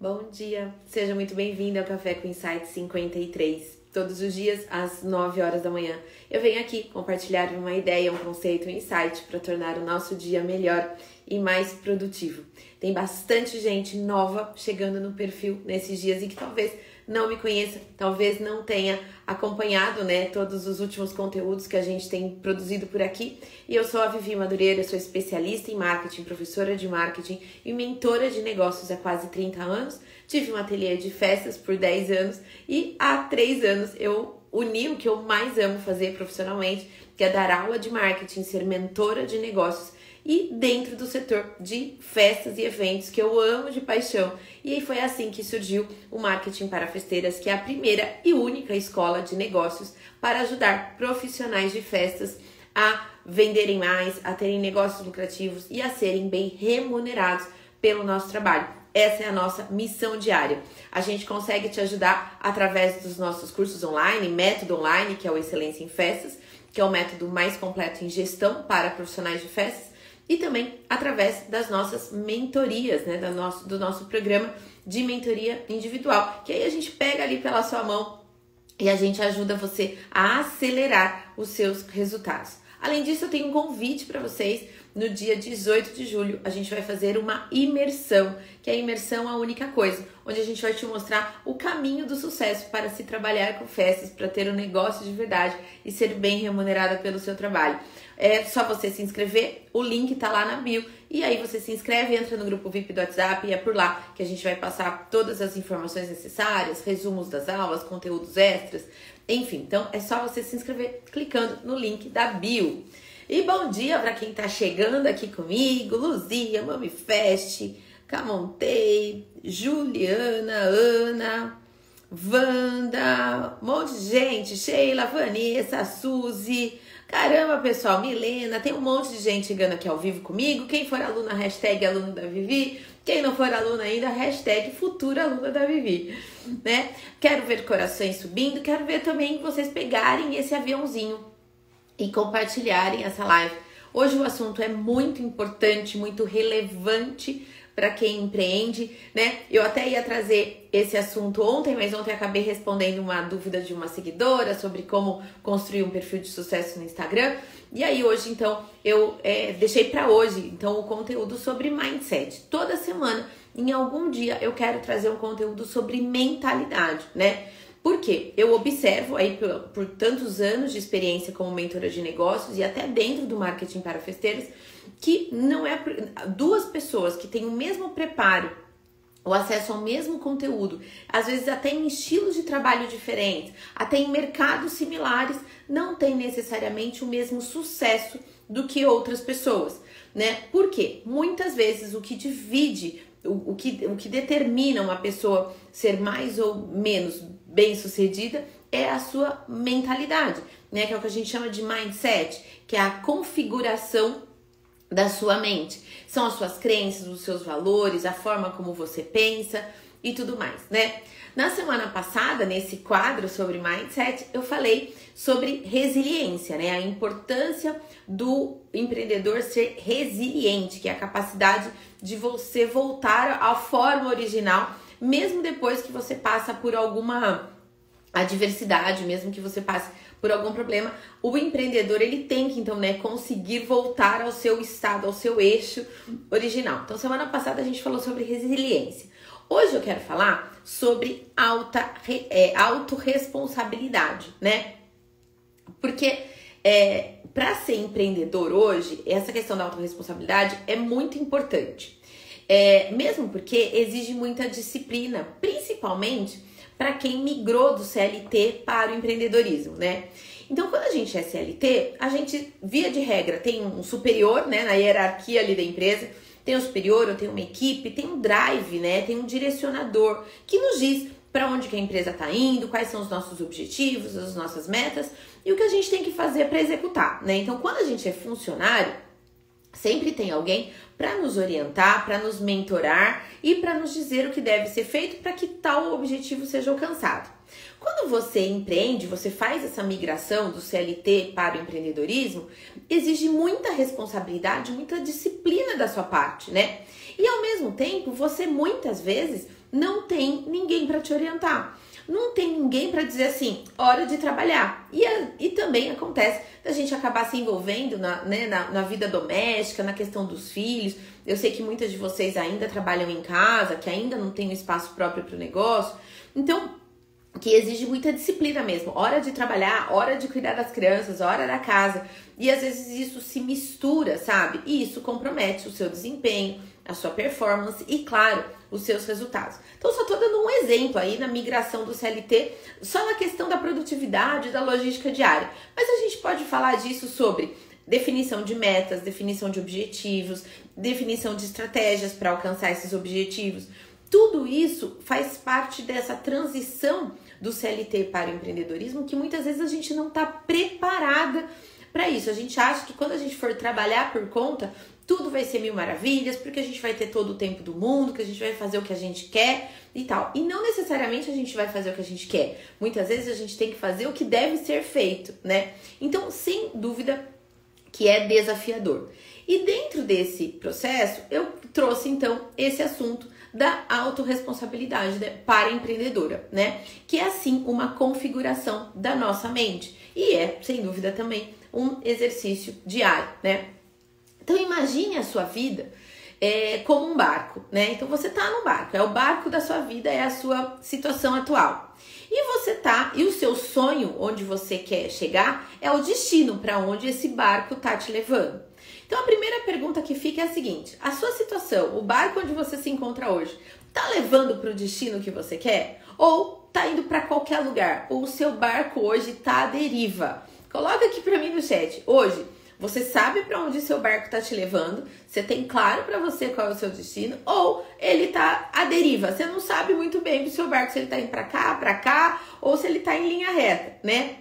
Bom dia, seja muito bem-vindo ao Café com Insight 53. Todos os dias, às 9 horas da manhã, eu venho aqui compartilhar uma ideia, um conceito, um insight para tornar o nosso dia melhor e mais produtivo. Tem bastante gente nova chegando no perfil nesses dias e que talvez não me conheça, talvez não tenha acompanhado, né, todos os últimos conteúdos que a gente tem produzido por aqui. E eu sou a Vivi Madureira, sou especialista em marketing, professora de marketing e mentora de negócios há quase 30 anos. Tive um ateliê de festas por 10 anos e há 3 anos eu uni o que eu mais amo fazer profissionalmente, que é dar aula de marketing, ser mentora de negócios e dentro do setor de festas e eventos que eu amo de paixão. E aí foi assim que surgiu o Marketing para Festeiras, que é a primeira e única escola de negócios para ajudar profissionais de festas a venderem mais, a terem negócios lucrativos e a serem bem remunerados pelo nosso trabalho. Essa é a nossa missão diária. A gente consegue te ajudar através dos nossos cursos online, método online, que é o Excelência em Festas, que é o método mais completo em gestão para profissionais de festas e também através das nossas mentorias, né, do nosso, do nosso programa de mentoria individual, que aí a gente pega ali pela sua mão e a gente ajuda você a acelerar os seus resultados. Além disso, eu tenho um convite para vocês. No dia 18 de julho, a gente vai fazer uma imersão, que a imersão é a única coisa, onde a gente vai te mostrar o caminho do sucesso para se trabalhar com festas, para ter um negócio de verdade e ser bem remunerada pelo seu trabalho. É só você se inscrever, o link tá lá na bio. E aí você se inscreve, entra no grupo VIP do WhatsApp e é por lá que a gente vai passar todas as informações necessárias, resumos das aulas, conteúdos extras, enfim. Então é só você se inscrever clicando no link da bio. E bom dia para quem tá chegando aqui comigo, Luzia, Mami Fest, Camontei, Juliana, Ana, Wanda, um monte de gente, Sheila, Vanessa, Suzy, Caramba, pessoal, Milena, tem um monte de gente chegando aqui ao vivo comigo. Quem for aluna, hashtag aluno da Vivi. Quem não for aluna ainda, hashtag futura aluna da Vivi, né? Quero ver corações subindo, quero ver também vocês pegarem esse aviãozinho e compartilharem essa live. Hoje o assunto é muito importante, muito relevante para quem empreende, né? Eu até ia trazer esse assunto ontem, mas ontem acabei respondendo uma dúvida de uma seguidora sobre como construir um perfil de sucesso no Instagram. E aí hoje, então, eu é, deixei para hoje, então, o conteúdo sobre mindset. Toda semana, em algum dia, eu quero trazer um conteúdo sobre mentalidade, né? Porque eu observo aí por, por tantos anos de experiência como mentora de negócios e até dentro do marketing para festeiros que não é duas pessoas que têm o mesmo preparo, o acesso ao mesmo conteúdo, às vezes até em estilos de trabalho diferentes, até em mercados similares, não tem necessariamente o mesmo sucesso do que outras pessoas, né? Porque muitas vezes o que divide, o, que, o que determina uma pessoa ser mais ou menos bem sucedida é a sua mentalidade, né? Que é o que a gente chama de mindset, que é a configuração da sua mente. São as suas crenças, os seus valores, a forma como você pensa e tudo mais, né? Na semana passada, nesse quadro sobre mindset, eu falei sobre resiliência, né? A importância do empreendedor ser resiliente, que é a capacidade de você voltar à forma original, mesmo depois que você passa por alguma adversidade, mesmo que você passe por algum problema, o empreendedor ele tem que então, né, conseguir voltar ao seu estado, ao seu eixo original. Então, semana passada a gente falou sobre resiliência. Hoje eu quero falar sobre alta é, autorresponsabilidade, né? Porque é, para ser empreendedor hoje, essa questão da autorresponsabilidade é muito importante. É, mesmo porque exige muita disciplina, principalmente para quem migrou do CLT para o empreendedorismo, né? Então, quando a gente é CLT, a gente, via de regra, tem um superior, né, na hierarquia ali da empresa, tem um superior, eu tenho uma equipe, tem um drive, né, tem um direcionador que nos diz para onde que a empresa está indo, quais são os nossos objetivos, as nossas metas e o que a gente tem que fazer para executar, né? Então, quando a gente é funcionário, Sempre tem alguém para nos orientar, para nos mentorar e para nos dizer o que deve ser feito para que tal objetivo seja alcançado. Quando você empreende, você faz essa migração do CLT para o empreendedorismo, exige muita responsabilidade, muita disciplina da sua parte, né? E ao mesmo tempo, você muitas vezes não tem ninguém para te orientar. Não tem ninguém para dizer assim, hora de trabalhar. E, e também acontece da gente acabar se envolvendo na, né, na, na vida doméstica, na questão dos filhos. Eu sei que muitas de vocês ainda trabalham em casa, que ainda não tem um espaço próprio para o negócio. Então, que exige muita disciplina mesmo. Hora de trabalhar, hora de cuidar das crianças, hora da casa. E às vezes isso se mistura, sabe? E isso compromete o seu desempenho, a sua performance e, claro, os seus resultados. Então, só estou dando um exemplo aí na migração do CLT, só na questão da produtividade, da logística diária. Mas a gente pode falar disso sobre definição de metas, definição de objetivos, definição de estratégias para alcançar esses objetivos. Tudo isso faz parte dessa transição do CLT para o empreendedorismo que muitas vezes a gente não está preparada para isso. A gente acha que quando a gente for trabalhar por conta, tudo vai ser mil maravilhas, porque a gente vai ter todo o tempo do mundo, que a gente vai fazer o que a gente quer e tal. E não necessariamente a gente vai fazer o que a gente quer. Muitas vezes a gente tem que fazer o que deve ser feito, né? Então, sem dúvida que é desafiador. E dentro desse processo, eu trouxe então esse assunto da autorresponsabilidade né, para a empreendedora, né? Que é assim uma configuração da nossa mente e é, sem dúvida, também um exercício diário, né? Então imagine a sua vida é, como um barco, né? Então você tá no barco, é o barco da sua vida, é a sua situação atual. E você tá, e o seu sonho, onde você quer chegar, é o destino para onde esse barco tá te levando. Então a primeira pergunta que fica é a seguinte: a sua situação, o barco onde você se encontra hoje, tá levando para o destino que você quer? Ou tá indo para qualquer lugar? Ou o seu barco hoje tá à deriva? Coloca aqui para mim no chat. Hoje, você sabe para onde seu barco está te levando, você tem claro para você qual é o seu destino, ou ele está à deriva. Você não sabe muito bem do seu barco se ele está indo para cá, para cá, ou se ele está em linha reta, né?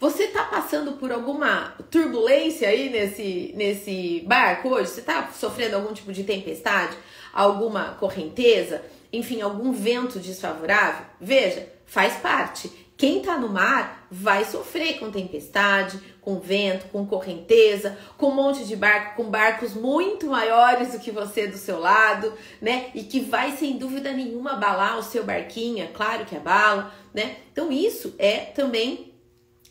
Você está passando por alguma turbulência aí nesse, nesse barco hoje? Você está sofrendo algum tipo de tempestade, alguma correnteza, enfim, algum vento desfavorável? Veja, faz parte. Quem está no mar vai sofrer com tempestade, com vento, com correnteza, com um monte de barco, com barcos muito maiores do que você do seu lado, né? E que vai sem dúvida nenhuma abalar o seu barquinho, é claro que abala, né? Então isso é também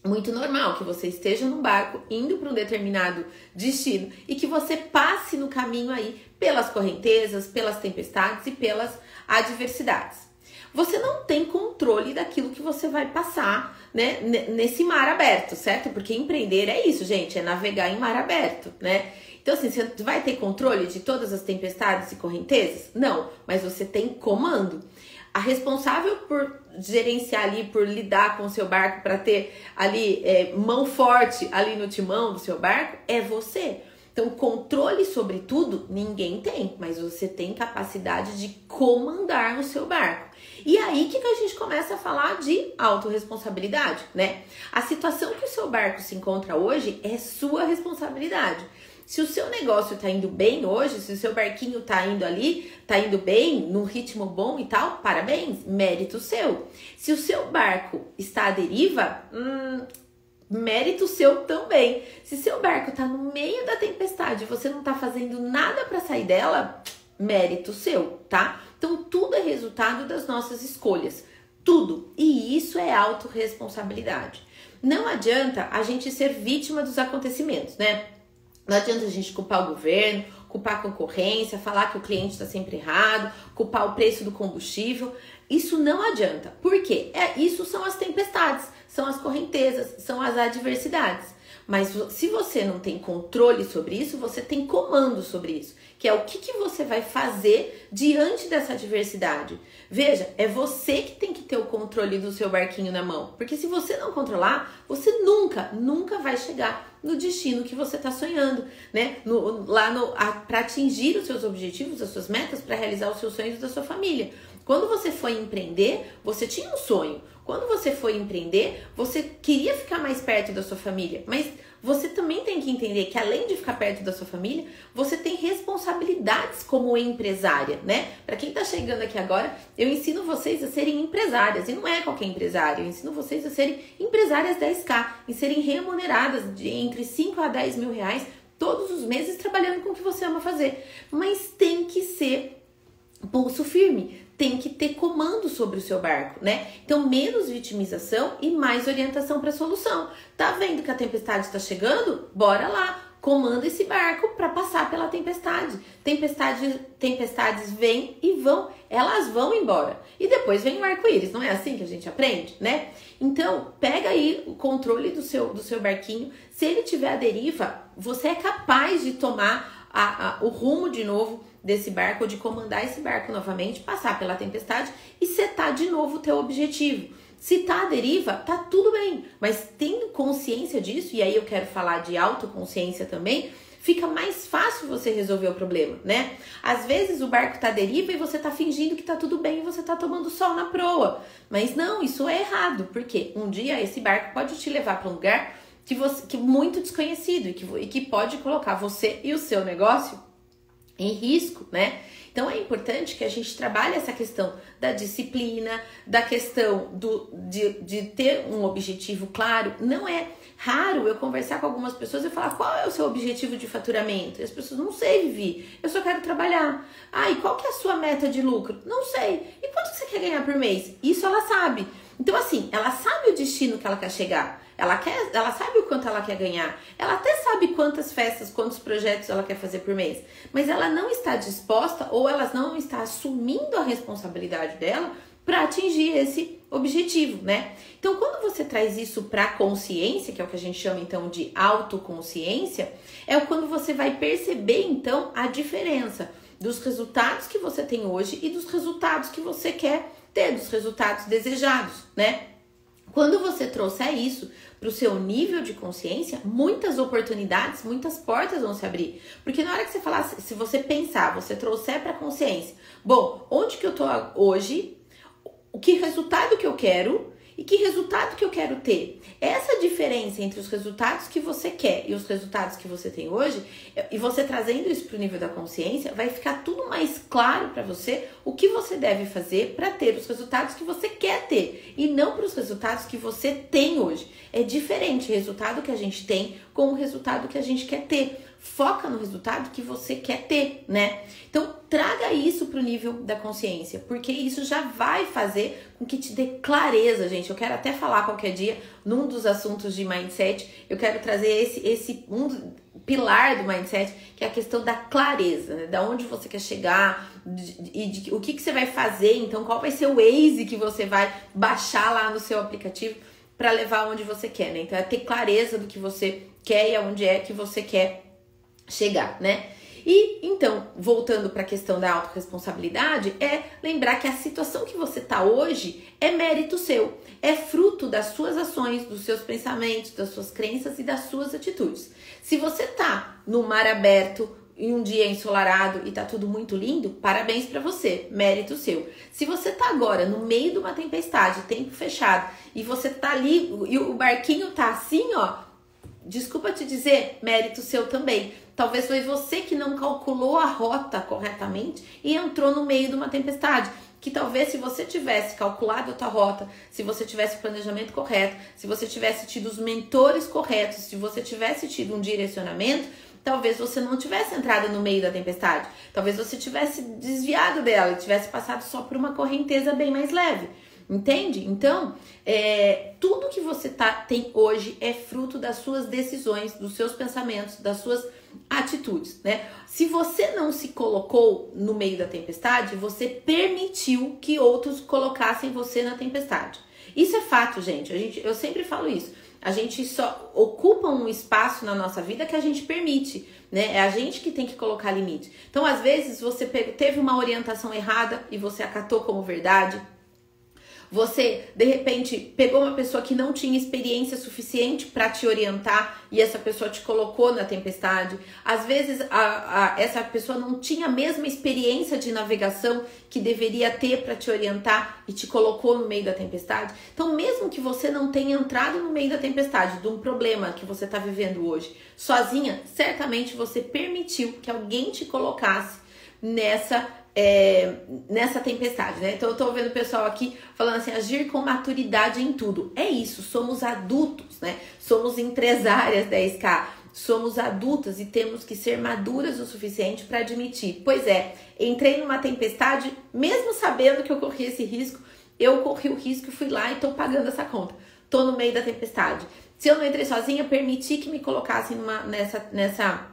muito normal que você esteja num barco indo para um determinado destino e que você passe no caminho aí pelas correntezas, pelas tempestades e pelas adversidades você não tem controle daquilo que você vai passar, né, nesse mar aberto, certo? Porque empreender é isso, gente, é navegar em mar aberto, né? Então, assim, você vai ter controle de todas as tempestades e correntezas? Não, mas você tem comando. A responsável por gerenciar ali, por lidar com o seu barco, para ter ali é, mão forte ali no timão do seu barco, é você. Então, controle sobre tudo ninguém tem, mas você tem capacidade de comandar o seu barco. E aí que, que a gente começa a falar de autorresponsabilidade, né? A situação que o seu barco se encontra hoje é sua responsabilidade. Se o seu negócio tá indo bem hoje, se o seu barquinho tá indo ali, tá indo bem, num ritmo bom e tal, parabéns, mérito seu. Se o seu barco está à deriva, hum, mérito seu também. Se seu barco tá no meio da tempestade e você não tá fazendo nada para sair dela, mérito seu, tá? Então tudo é resultado das nossas escolhas. Tudo. E isso é autorresponsabilidade. Não adianta a gente ser vítima dos acontecimentos, né? Não adianta a gente culpar o governo, culpar a concorrência, falar que o cliente está sempre errado, culpar o preço do combustível. Isso não adianta. Por quê? É, isso são as tempestades são as correntezas, são as adversidades. Mas se você não tem controle sobre isso, você tem comando sobre isso, que é o que, que você vai fazer diante dessa adversidade. Veja, é você que tem que ter o controle do seu barquinho na mão, porque se você não controlar, você nunca, nunca vai chegar no destino que você está sonhando, né? No, lá no para atingir os seus objetivos, as suas metas, para realizar os seus sonhos da sua família. Quando você foi empreender, você tinha um sonho. Quando você foi empreender, você queria ficar mais perto da sua família, mas você também tem que entender que além de ficar perto da sua família, você tem responsabilidades como empresária, né? Para quem tá chegando aqui agora, eu ensino vocês a serem empresárias, e não é qualquer empresária, eu ensino vocês a serem empresárias 10K, e serem remuneradas de entre 5 a 10 mil reais todos os meses trabalhando com o que você ama fazer. Mas tem que ser pulso firme, tem que ter comando sobre o seu barco, né? Então, menos vitimização e mais orientação para a solução. Tá vendo que a tempestade está chegando? Bora lá, comanda esse barco para passar pela tempestade. Tempestade, tempestades vêm e vão, elas vão embora. E depois vem o arco-íris, não é assim que a gente aprende, né? Então, pega aí o controle do seu, do seu barquinho. Se ele tiver a deriva, você é capaz de tomar a, a, o rumo de novo desse barco, ou de comandar esse barco novamente, passar pela tempestade e setar de novo o teu objetivo. Se tá à deriva, tá tudo bem, mas tendo consciência disso, e aí eu quero falar de autoconsciência também, fica mais fácil você resolver o problema, né? Às vezes o barco tá à deriva e você tá fingindo que tá tudo bem e você tá tomando sol na proa. Mas não, isso é errado, porque um dia esse barco pode te levar para um lugar que você que muito desconhecido e que, e que pode colocar você e o seu negócio em risco, né? Então é importante que a gente trabalhe essa questão da disciplina, da questão do, de, de ter um objetivo claro. Não é raro eu conversar com algumas pessoas e falar qual é o seu objetivo de faturamento. E as pessoas não sei, Vivi, eu só quero trabalhar. Ah, e qual que é a sua meta de lucro? Não sei. E quanto você quer ganhar por mês? Isso ela sabe. Então, assim, ela sabe o destino que ela quer chegar. Ela quer, ela sabe o quanto ela quer ganhar. Ela até sabe quantas festas, quantos projetos ela quer fazer por mês. Mas ela não está disposta ou ela não está assumindo a responsabilidade dela para atingir esse objetivo, né? Então, quando você traz isso para a consciência, que é o que a gente chama então de autoconsciência, é quando você vai perceber então a diferença dos resultados que você tem hoje e dos resultados que você quer ter, dos resultados desejados, né? Quando você trouxer isso para o seu nível de consciência, muitas oportunidades, muitas portas vão se abrir. Porque na hora que você falar, se você pensar, você trouxer para a consciência, bom, onde que eu tô hoje? O que resultado que eu quero? E que resultado que eu quero ter? Essa diferença entre os resultados que você quer e os resultados que você tem hoje, e você trazendo isso para o nível da consciência, vai ficar tudo mais claro para você o que você deve fazer para ter os resultados que você quer ter e não para os resultados que você tem hoje. É diferente o resultado que a gente tem com o resultado que a gente quer ter foca no resultado que você quer ter, né? Então, traga isso pro nível da consciência, porque isso já vai fazer com que te dê clareza, gente. Eu quero até falar qualquer dia num dos assuntos de mindset, eu quero trazer esse esse um pilar do mindset, que é a questão da clareza, né? Da onde você quer chegar e de, de, o que, que você vai fazer, então qual vai ser o Waze que você vai baixar lá no seu aplicativo para levar onde você quer, né? Então é ter clareza do que você quer e aonde é que você quer chegar, né? E então, voltando para a questão da autorresponsabilidade, é lembrar que a situação que você está hoje é mérito seu, é fruto das suas ações, dos seus pensamentos, das suas crenças e das suas atitudes. Se você está no mar aberto, em um dia ensolarado e tá tudo muito lindo, parabéns para você, mérito seu. Se você tá agora no meio de uma tempestade, tempo fechado, e você tá ali e o barquinho tá assim, ó, desculpa te dizer, mérito seu também. Talvez foi você que não calculou a rota corretamente e entrou no meio de uma tempestade. Que talvez se você tivesse calculado a tua rota, se você tivesse o planejamento correto, se você tivesse tido os mentores corretos, se você tivesse tido um direcionamento, talvez você não tivesse entrado no meio da tempestade. Talvez você tivesse desviado dela e tivesse passado só por uma correnteza bem mais leve. Entende? Então, é, tudo que você tá, tem hoje é fruto das suas decisões, dos seus pensamentos, das suas atitudes, né? Se você não se colocou no meio da tempestade, você permitiu que outros colocassem você na tempestade. Isso é fato, gente. A gente eu sempre falo isso. A gente só ocupa um espaço na nossa vida que a gente permite, né? É a gente que tem que colocar limite. Então, às vezes, você teve uma orientação errada e você acatou como verdade Você, de repente, pegou uma pessoa que não tinha experiência suficiente para te orientar e essa pessoa te colocou na tempestade. Às vezes, a, a, essa pessoa não tinha a mesma experiência de navegação que deveria ter para te orientar e te colocou no meio da tempestade. Então, mesmo que você não tenha entrado no meio da tempestade, de um problema que você está vivendo hoje, sozinha, certamente você permitiu que alguém te colocasse nessa é, nessa tempestade, né? Então eu tô vendo o pessoal aqui falando assim, agir com maturidade em tudo. É isso, somos adultos, né? Somos empresárias 10K, somos adultas e temos que ser maduras o suficiente para admitir. Pois é, entrei numa tempestade, mesmo sabendo que eu corri esse risco, eu corri o risco fui lá e tô pagando essa conta. Tô no meio da tempestade. Se eu não entrei sozinha, permiti que me colocassem numa, nessa, nessa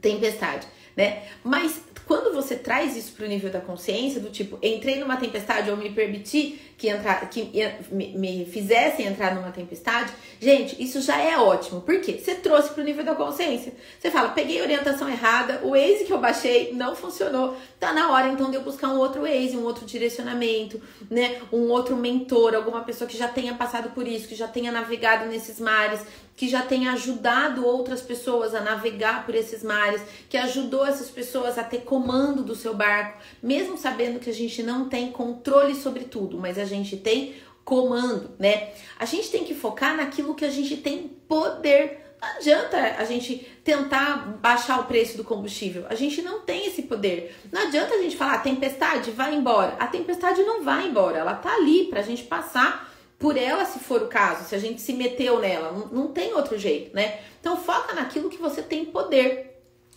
tempestade, né? Mas quando você traz isso para o nível da consciência, do tipo, entrei numa tempestade ou me permiti que, entrar, que me, fizessem entrar numa tempestade, gente, isso já é ótimo. Por quê? Você trouxe para o nível da consciência. Você fala, peguei orientação errada, o Waze que eu baixei não funcionou. Tá na hora então de eu buscar um outro Waze, um outro direcionamento, né? Um outro mentor, alguma pessoa que já tenha passado por isso, que já tenha navegado nesses mares, que já tenha ajudado outras pessoas a navegar por esses mares, que ajudou essas pessoas a ter comando do seu barco, mesmo sabendo que a gente não tem controle sobre tudo, mas a gente tem comando, né? A gente tem que focar naquilo que a gente tem poder. Não adianta a gente tentar baixar o preço do combustível. A gente não tem esse poder. Não adianta a gente falar, tempestade, vai embora. A tempestade não vai embora, ela tá ali pra gente passar por ela, se for o caso, se a gente se meteu nela, não, não tem outro jeito, né? Então foca naquilo que você tem poder.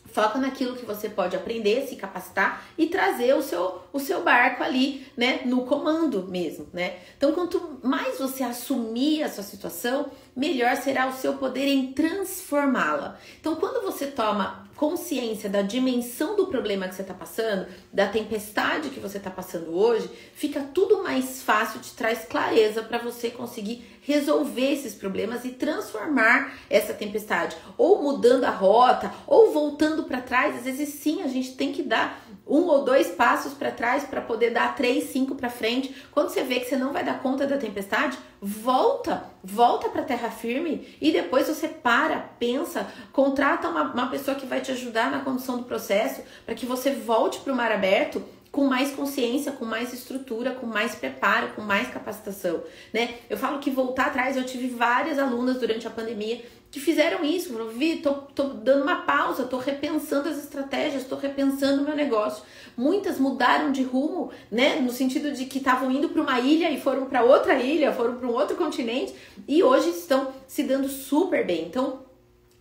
Foca naquilo que você pode aprender, se capacitar e trazer o seu, o seu barco ali, né, no comando mesmo, né? Então, quanto mais você assumir a sua situação, melhor será o seu poder em transformá-la. Então, quando você toma consciência da dimensão do problema que você está passando, da tempestade que você está passando hoje, fica tudo mais fácil, te traz clareza para você conseguir resolver esses problemas e transformar essa tempestade, ou mudando a rota, ou voltando para trás. Às vezes, sim, a gente tem que dar um ou dois passos para trás para poder dar três, cinco para frente. Quando você vê que você não vai dar conta da tempestade, volta, volta para terra firme e depois você para, pensa, contrata uma, uma pessoa que vai te ajudar na condução do processo para que você volte para o mar aberto com mais consciência, com mais estrutura, com mais preparo, com mais capacitação, né? Eu falo que voltar atrás, eu tive várias alunas durante a pandemia que fizeram isso, falaram, Vi, tô, tô dando uma pausa, tô repensando as estratégias, tô repensando o meu negócio. Muitas mudaram de rumo, né? No sentido de que estavam indo para uma ilha e foram para outra ilha, foram para um outro continente e hoje estão se dando super bem. Então,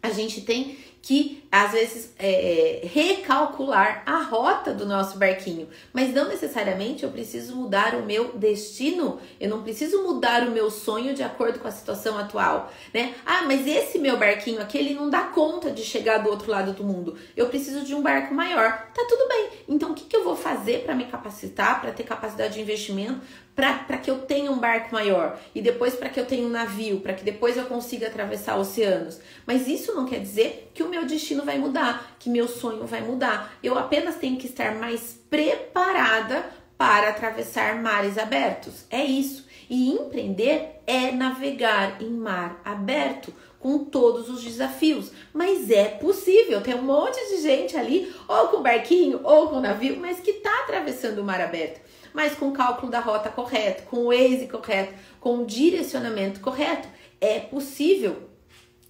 a gente tem que às vezes é, é, recalcular a rota do nosso barquinho, mas não necessariamente eu preciso mudar o meu destino, eu não preciso mudar o meu sonho de acordo com a situação atual, né? Ah, mas esse meu barquinho aqui ele não dá conta de chegar do outro lado do mundo, eu preciso de um barco maior, tá tudo bem. Então o que, que eu vou fazer para me capacitar, para ter capacidade de investimento, para que eu tenha um barco maior e depois para que eu tenha um navio, para que depois eu consiga atravessar oceanos. Mas isso não quer dizer que o meu destino vai mudar, que meu sonho vai mudar. Eu apenas tenho que estar mais preparada para atravessar mares abertos. É isso. E empreender é navegar em mar aberto com todos os desafios. Mas é possível. Tem um monte de gente ali, ou com barquinho, ou com navio, mas que está atravessando o mar aberto mas com o cálculo da rota correto, com o Waze correto, com o direcionamento correto, é possível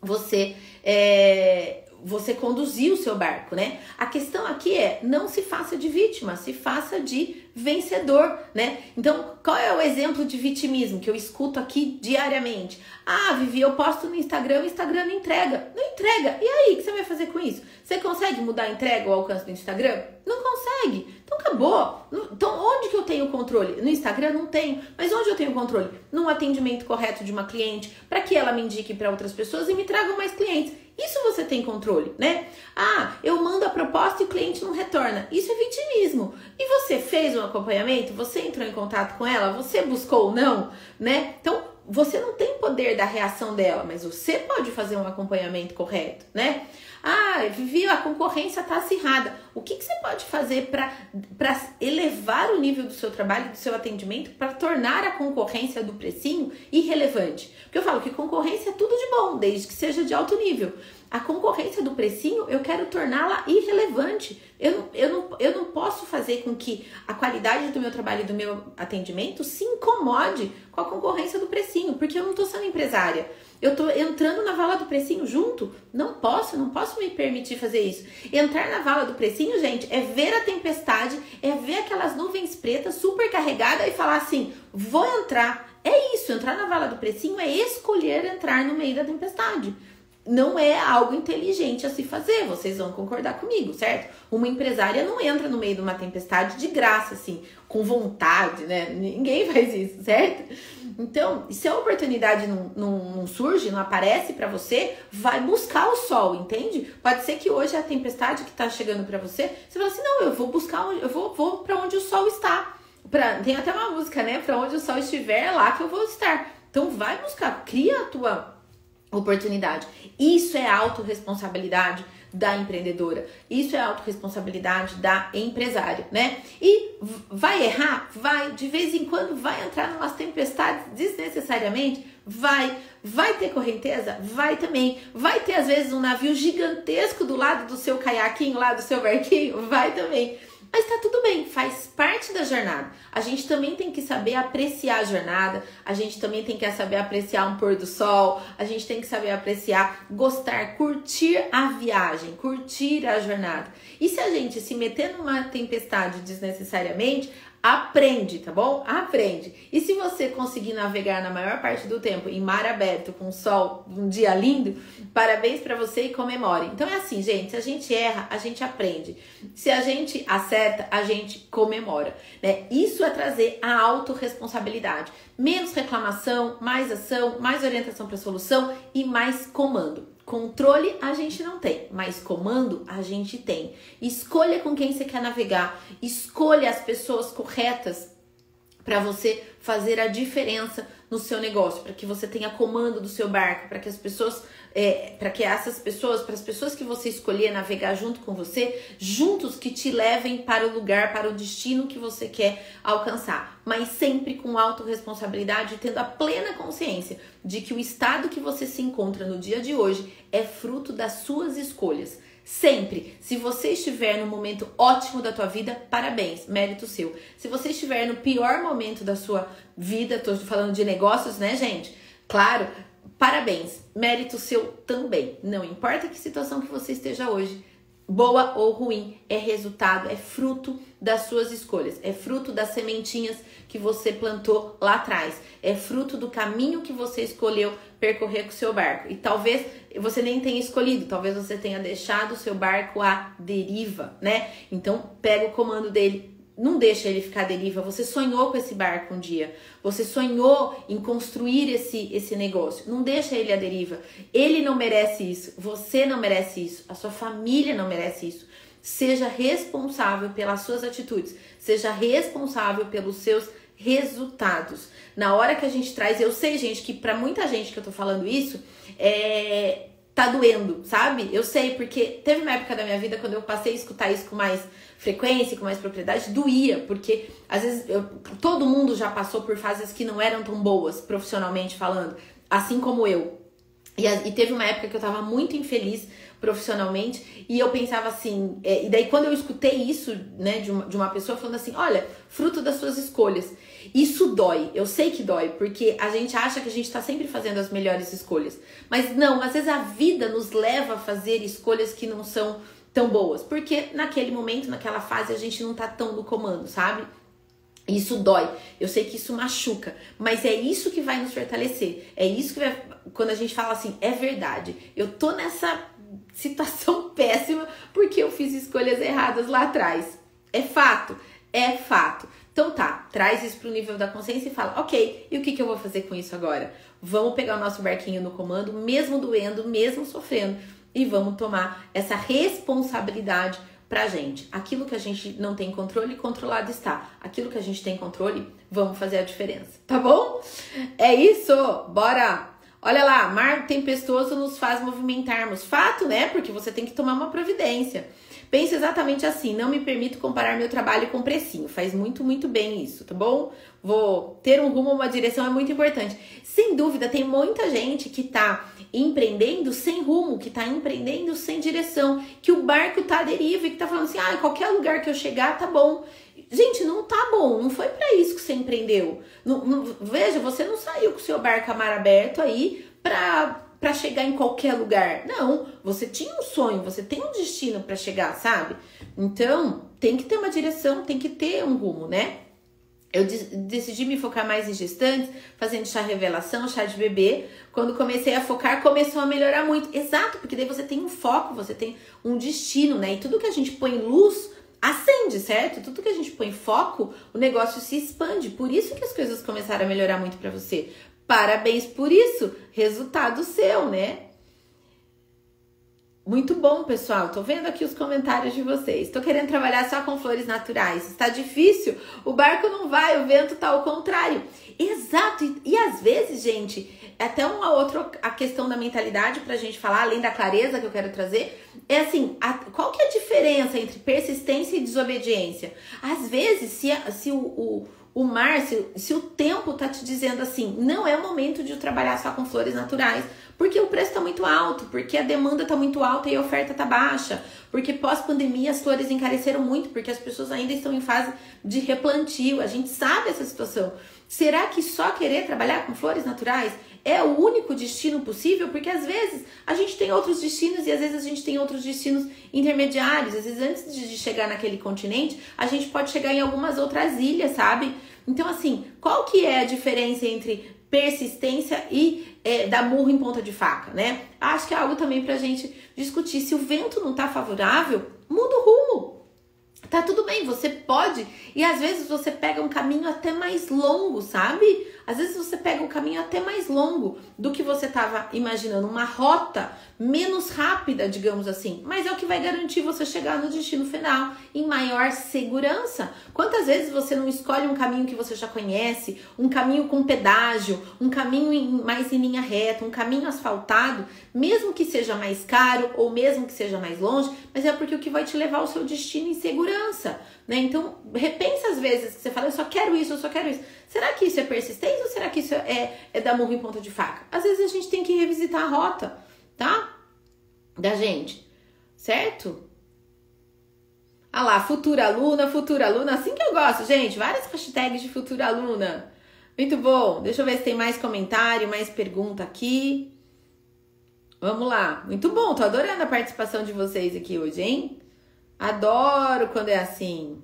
você é, você conduzir o seu barco, né? A questão aqui é não se faça de vítima, se faça de vencedor, né? Então, qual é o exemplo de vitimismo que eu escuto aqui diariamente? Ah, Vivi, eu posto no Instagram, o Instagram não entrega. Não entrega. E aí, o que você vai fazer com isso? Você consegue mudar a entrega ou alcance do Instagram? Não consegue. Acabou. Então onde que eu tenho controle? No Instagram não tenho. Mas onde eu tenho controle? No atendimento correto de uma cliente, para que ela me indique para outras pessoas e me tragam mais clientes. Isso você tem controle, né? Ah, eu mando a proposta e o cliente não retorna. Isso é vitimismo. E você fez um acompanhamento? Você entrou em contato com ela? Você buscou ou não, né? Então, você não tem poder da reação dela, mas você pode fazer um acompanhamento correto, né? Ah, Vivi, a concorrência está acirrada. O que, que você pode fazer para elevar o nível do seu trabalho, do seu atendimento, para tornar a concorrência do precinho irrelevante? Porque eu falo que concorrência é tudo de bom, desde que seja de alto nível. A concorrência do precinho, eu quero torná-la irrelevante. Eu, eu, não, eu não posso fazer com que a qualidade do meu trabalho e do meu atendimento se incomode com a concorrência do precinho, porque eu não estou sendo empresária. Eu estou entrando na vala do precinho junto? Não posso, não posso me permitir fazer isso. Entrar na vala do precinho, gente, é ver a tempestade, é ver aquelas nuvens pretas super carregadas e falar assim: vou entrar. É isso, entrar na vala do precinho é escolher entrar no meio da tempestade não é algo inteligente a se fazer, vocês vão concordar comigo, certo? Uma empresária não entra no meio de uma tempestade de graça, assim, com vontade, né? Ninguém faz isso, certo? Então, se a oportunidade não, não, não surge, não aparece para você, vai buscar o sol, entende? Pode ser que hoje a tempestade que tá chegando para você, você fala assim: não, eu vou buscar, eu vou, vou para onde o sol está. Pra, tem até uma música, né? Para onde o sol estiver, é lá que eu vou estar. Então, vai buscar, cria a tua oportunidade. Isso é autorresponsabilidade da empreendedora. Isso é autorresponsabilidade da empresária, né? E vai errar? Vai. De vez em quando vai entrar numas tempestades desnecessariamente? Vai. Vai ter correnteza? Vai também. Vai ter, às vezes, um navio gigantesco do lado do seu caiaquinho, lá do seu barquinho? Vai também. Mas tá tudo bem, faz parte da jornada. A gente também tem que saber apreciar a jornada, a gente também tem que saber apreciar um pôr do sol, a gente tem que saber apreciar, gostar, curtir a viagem, curtir a jornada. E se a gente se meter numa tempestade desnecessariamente, Aprende, tá bom? Aprende. E se você conseguir navegar na maior parte do tempo em mar aberto, com sol, um dia lindo, parabéns para você e comemore. Então é assim, gente, se a gente erra, a gente aprende. Se a gente acerta, a gente comemora, né? Isso é trazer a autorresponsabilidade. Menos reclamação, mais ação, mais orientação para solução e mais comando. Controle a gente não tem, mas comando a gente tem. Escolha com quem você quer navegar, escolha as pessoas corretas para você fazer a diferença no seu negócio, para que você tenha comando do seu barco, para que as pessoas, é, para que essas pessoas, para as pessoas que você escolher navegar junto com você, juntos que te levem para o lugar, para o destino que você quer alcançar, mas sempre com autorresponsabilidade, tendo a plena consciência de que o estado que você se encontra no dia de hoje é fruto das suas escolhas. Sempre. Se você estiver no momento ótimo da tua vida, parabéns, mérito seu. Se você estiver no pior momento da sua vida, tô falando de negócios, né, gente? Claro, parabéns, mérito seu também. Não importa que situação que você esteja hoje, boa ou ruim, é resultado, é fruto das suas escolhas, é fruto das sementinhas que você plantou lá atrás, é fruto do caminho que você escolheu percorrer com o seu barco. E talvez você nem tenha escolhido, talvez você tenha deixado o seu barco à deriva, né? Então, pega o comando dele, não deixa ele ficar à deriva. Você sonhou com esse barco um dia. Você sonhou em construir esse, esse negócio. Não deixa ele à deriva. Ele não merece isso. Você não merece isso. A sua família não merece isso. Seja responsável pelas suas atitudes. Seja responsável pelos seus resultados. Na hora que a gente traz, eu sei, gente, que para muita gente que eu tô falando isso, é tá doendo, sabe? Eu sei, porque teve uma época da minha vida quando eu passei a escutar isso com mais frequência, com mais propriedade, doía, porque às vezes eu, todo mundo já passou por fases que não eram tão boas, profissionalmente falando, assim como eu. E, e teve uma época que eu tava muito infeliz profissionalmente e eu pensava assim, é, e daí quando eu escutei isso, né, de uma, de uma pessoa falando assim, olha, fruto das suas escolhas, isso dói, eu sei que dói, porque a gente acha que a gente tá sempre fazendo as melhores escolhas, mas não, às vezes a vida nos leva a fazer escolhas que não são tão boas, porque naquele momento, naquela fase, a gente não tá tão no comando, sabe? Isso dói, eu sei que isso machuca, mas é isso que vai nos fortalecer. É isso que vai. Quando a gente fala assim, é verdade, eu tô nessa situação péssima porque eu fiz escolhas erradas lá atrás. É fato, é fato. Então tá, traz isso pro nível da consciência e fala, ok, e o que, que eu vou fazer com isso agora? Vamos pegar o nosso barquinho no comando, mesmo doendo, mesmo sofrendo, e vamos tomar essa responsabilidade pra gente. Aquilo que a gente não tem controle, controlado está. Aquilo que a gente tem controle, vamos fazer a diferença, tá bom? É isso, bora! Olha lá, mar tempestuoso nos faz movimentarmos. Fato, né? Porque você tem que tomar uma providência. Pense exatamente assim: não me permito comparar meu trabalho com precinho. Faz muito, muito bem isso, tá bom? Vou ter um rumo, uma direção é muito importante. Sem dúvida, tem muita gente que tá empreendendo sem rumo, que tá empreendendo sem direção, que o barco tá à deriva e que tá falando assim: ah, qualquer lugar que eu chegar tá bom. Gente, não tá bom, não foi para isso que você empreendeu. Não, não, veja, você não saiu com o seu barco a mar aberto aí pra, pra chegar em qualquer lugar. Não, você tinha um sonho, você tem um destino para chegar, sabe? Então, tem que ter uma direção, tem que ter um rumo, né? Eu decidi me focar mais em gestantes, fazendo chá revelação, chá de bebê. Quando comecei a focar, começou a melhorar muito. Exato, porque daí você tem um foco, você tem um destino, né? E tudo que a gente põe luz acende, certo? Tudo que a gente põe foco, o negócio se expande. Por isso que as coisas começaram a melhorar muito para você. Parabéns por isso. Resultado seu, né? Muito bom, pessoal. Tô vendo aqui os comentários de vocês. Tô querendo trabalhar só com flores naturais. Está difícil? O barco não vai, o vento tá ao contrário. Exato. E, e às vezes, gente, é até uma outra a questão da mentalidade pra gente falar, além da clareza que eu quero trazer, é assim, a, qual que é a diferença entre persistência e desobediência? Às vezes, se, se o, o, o se, se o tempo tá te dizendo assim, não é o momento de trabalhar só com flores naturais, porque o preço está muito alto, porque a demanda está muito alta e a oferta está baixa, porque pós-pandemia as flores encareceram muito, porque as pessoas ainda estão em fase de replantio. A gente sabe essa situação. Será que só querer trabalhar com flores naturais é o único destino possível, porque às vezes a gente tem outros destinos e às vezes a gente tem outros destinos intermediários. Às vezes, antes de chegar naquele continente, a gente pode chegar em algumas outras ilhas, sabe? Então, assim, qual que é a diferença entre persistência e é, dar murro em ponta de faca, né? Acho que é algo também pra gente discutir. Se o vento não tá favorável, muda o rumo. Tá tudo bem, você pode. E às vezes você pega um caminho até mais longo, sabe? Às vezes você pega um caminho até mais longo do que você estava imaginando, uma rota menos rápida, digamos assim, mas é o que vai garantir você chegar no destino final em maior segurança. Quantas vezes você não escolhe um caminho que você já conhece, um caminho com pedágio, um caminho em, mais em linha reta, um caminho asfaltado, mesmo que seja mais caro ou mesmo que seja mais longe, mas é porque o que vai te levar ao seu destino em segurança. Né? Então, repensa às vezes que você fala, eu só quero isso, eu só quero isso. Será que isso é persistência ou será que isso é, é dar murro em ponta de faca? Às vezes a gente tem que revisitar a rota, tá? Da gente, certo? Ah lá, futura aluna, futura aluna, assim que eu gosto, gente. Várias hashtags de futura aluna. Muito bom. Deixa eu ver se tem mais comentário, mais pergunta aqui. Vamos lá. Muito bom, tô adorando a participação de vocês aqui hoje, hein? Adoro quando é assim.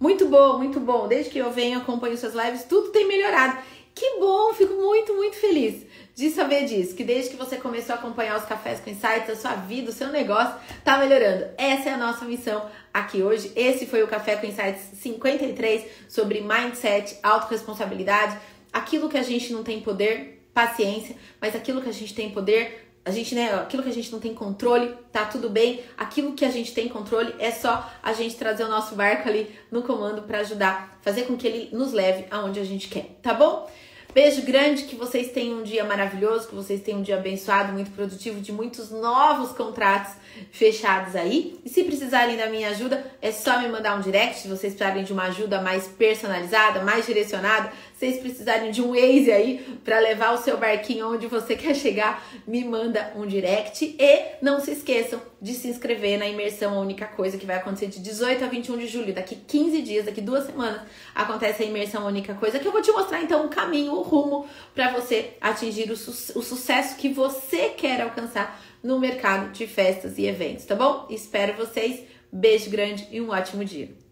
Muito bom, muito bom. Desde que eu venho acompanho suas lives, tudo tem melhorado. Que bom, fico muito, muito feliz de saber disso. Que desde que você começou a acompanhar os cafés com insights, a sua vida, o seu negócio tá melhorando. Essa é a nossa missão aqui hoje. Esse foi o Café com Insights 53 sobre mindset, autorresponsabilidade, aquilo que a gente não tem poder, paciência, mas aquilo que a gente tem poder, a gente, né, aquilo que a gente não tem controle, tá tudo bem. Aquilo que a gente tem controle é só a gente trazer o nosso barco ali no comando para ajudar, fazer com que ele nos leve aonde a gente quer, tá bom? Beijo grande, que vocês tenham um dia maravilhoso, que vocês tenham um dia abençoado, muito produtivo, de muitos novos contratos fechados aí. E se precisarem da minha ajuda, é só me mandar um direct. Se vocês precisarem de uma ajuda mais personalizada, mais direcionada, vocês precisarem de um Waze aí para levar o seu barquinho onde você quer chegar, me manda um direct. E não se esqueçam de se inscrever na imersão A Única Coisa, que vai acontecer de 18 a 21 de julho. Daqui 15 dias, daqui duas semanas, acontece a imersão A Única Coisa, que eu vou te mostrar então o caminho, o rumo para você atingir o, su o sucesso que você quer alcançar no mercado de festas e eventos, tá bom? Espero vocês. Beijo grande e um ótimo dia.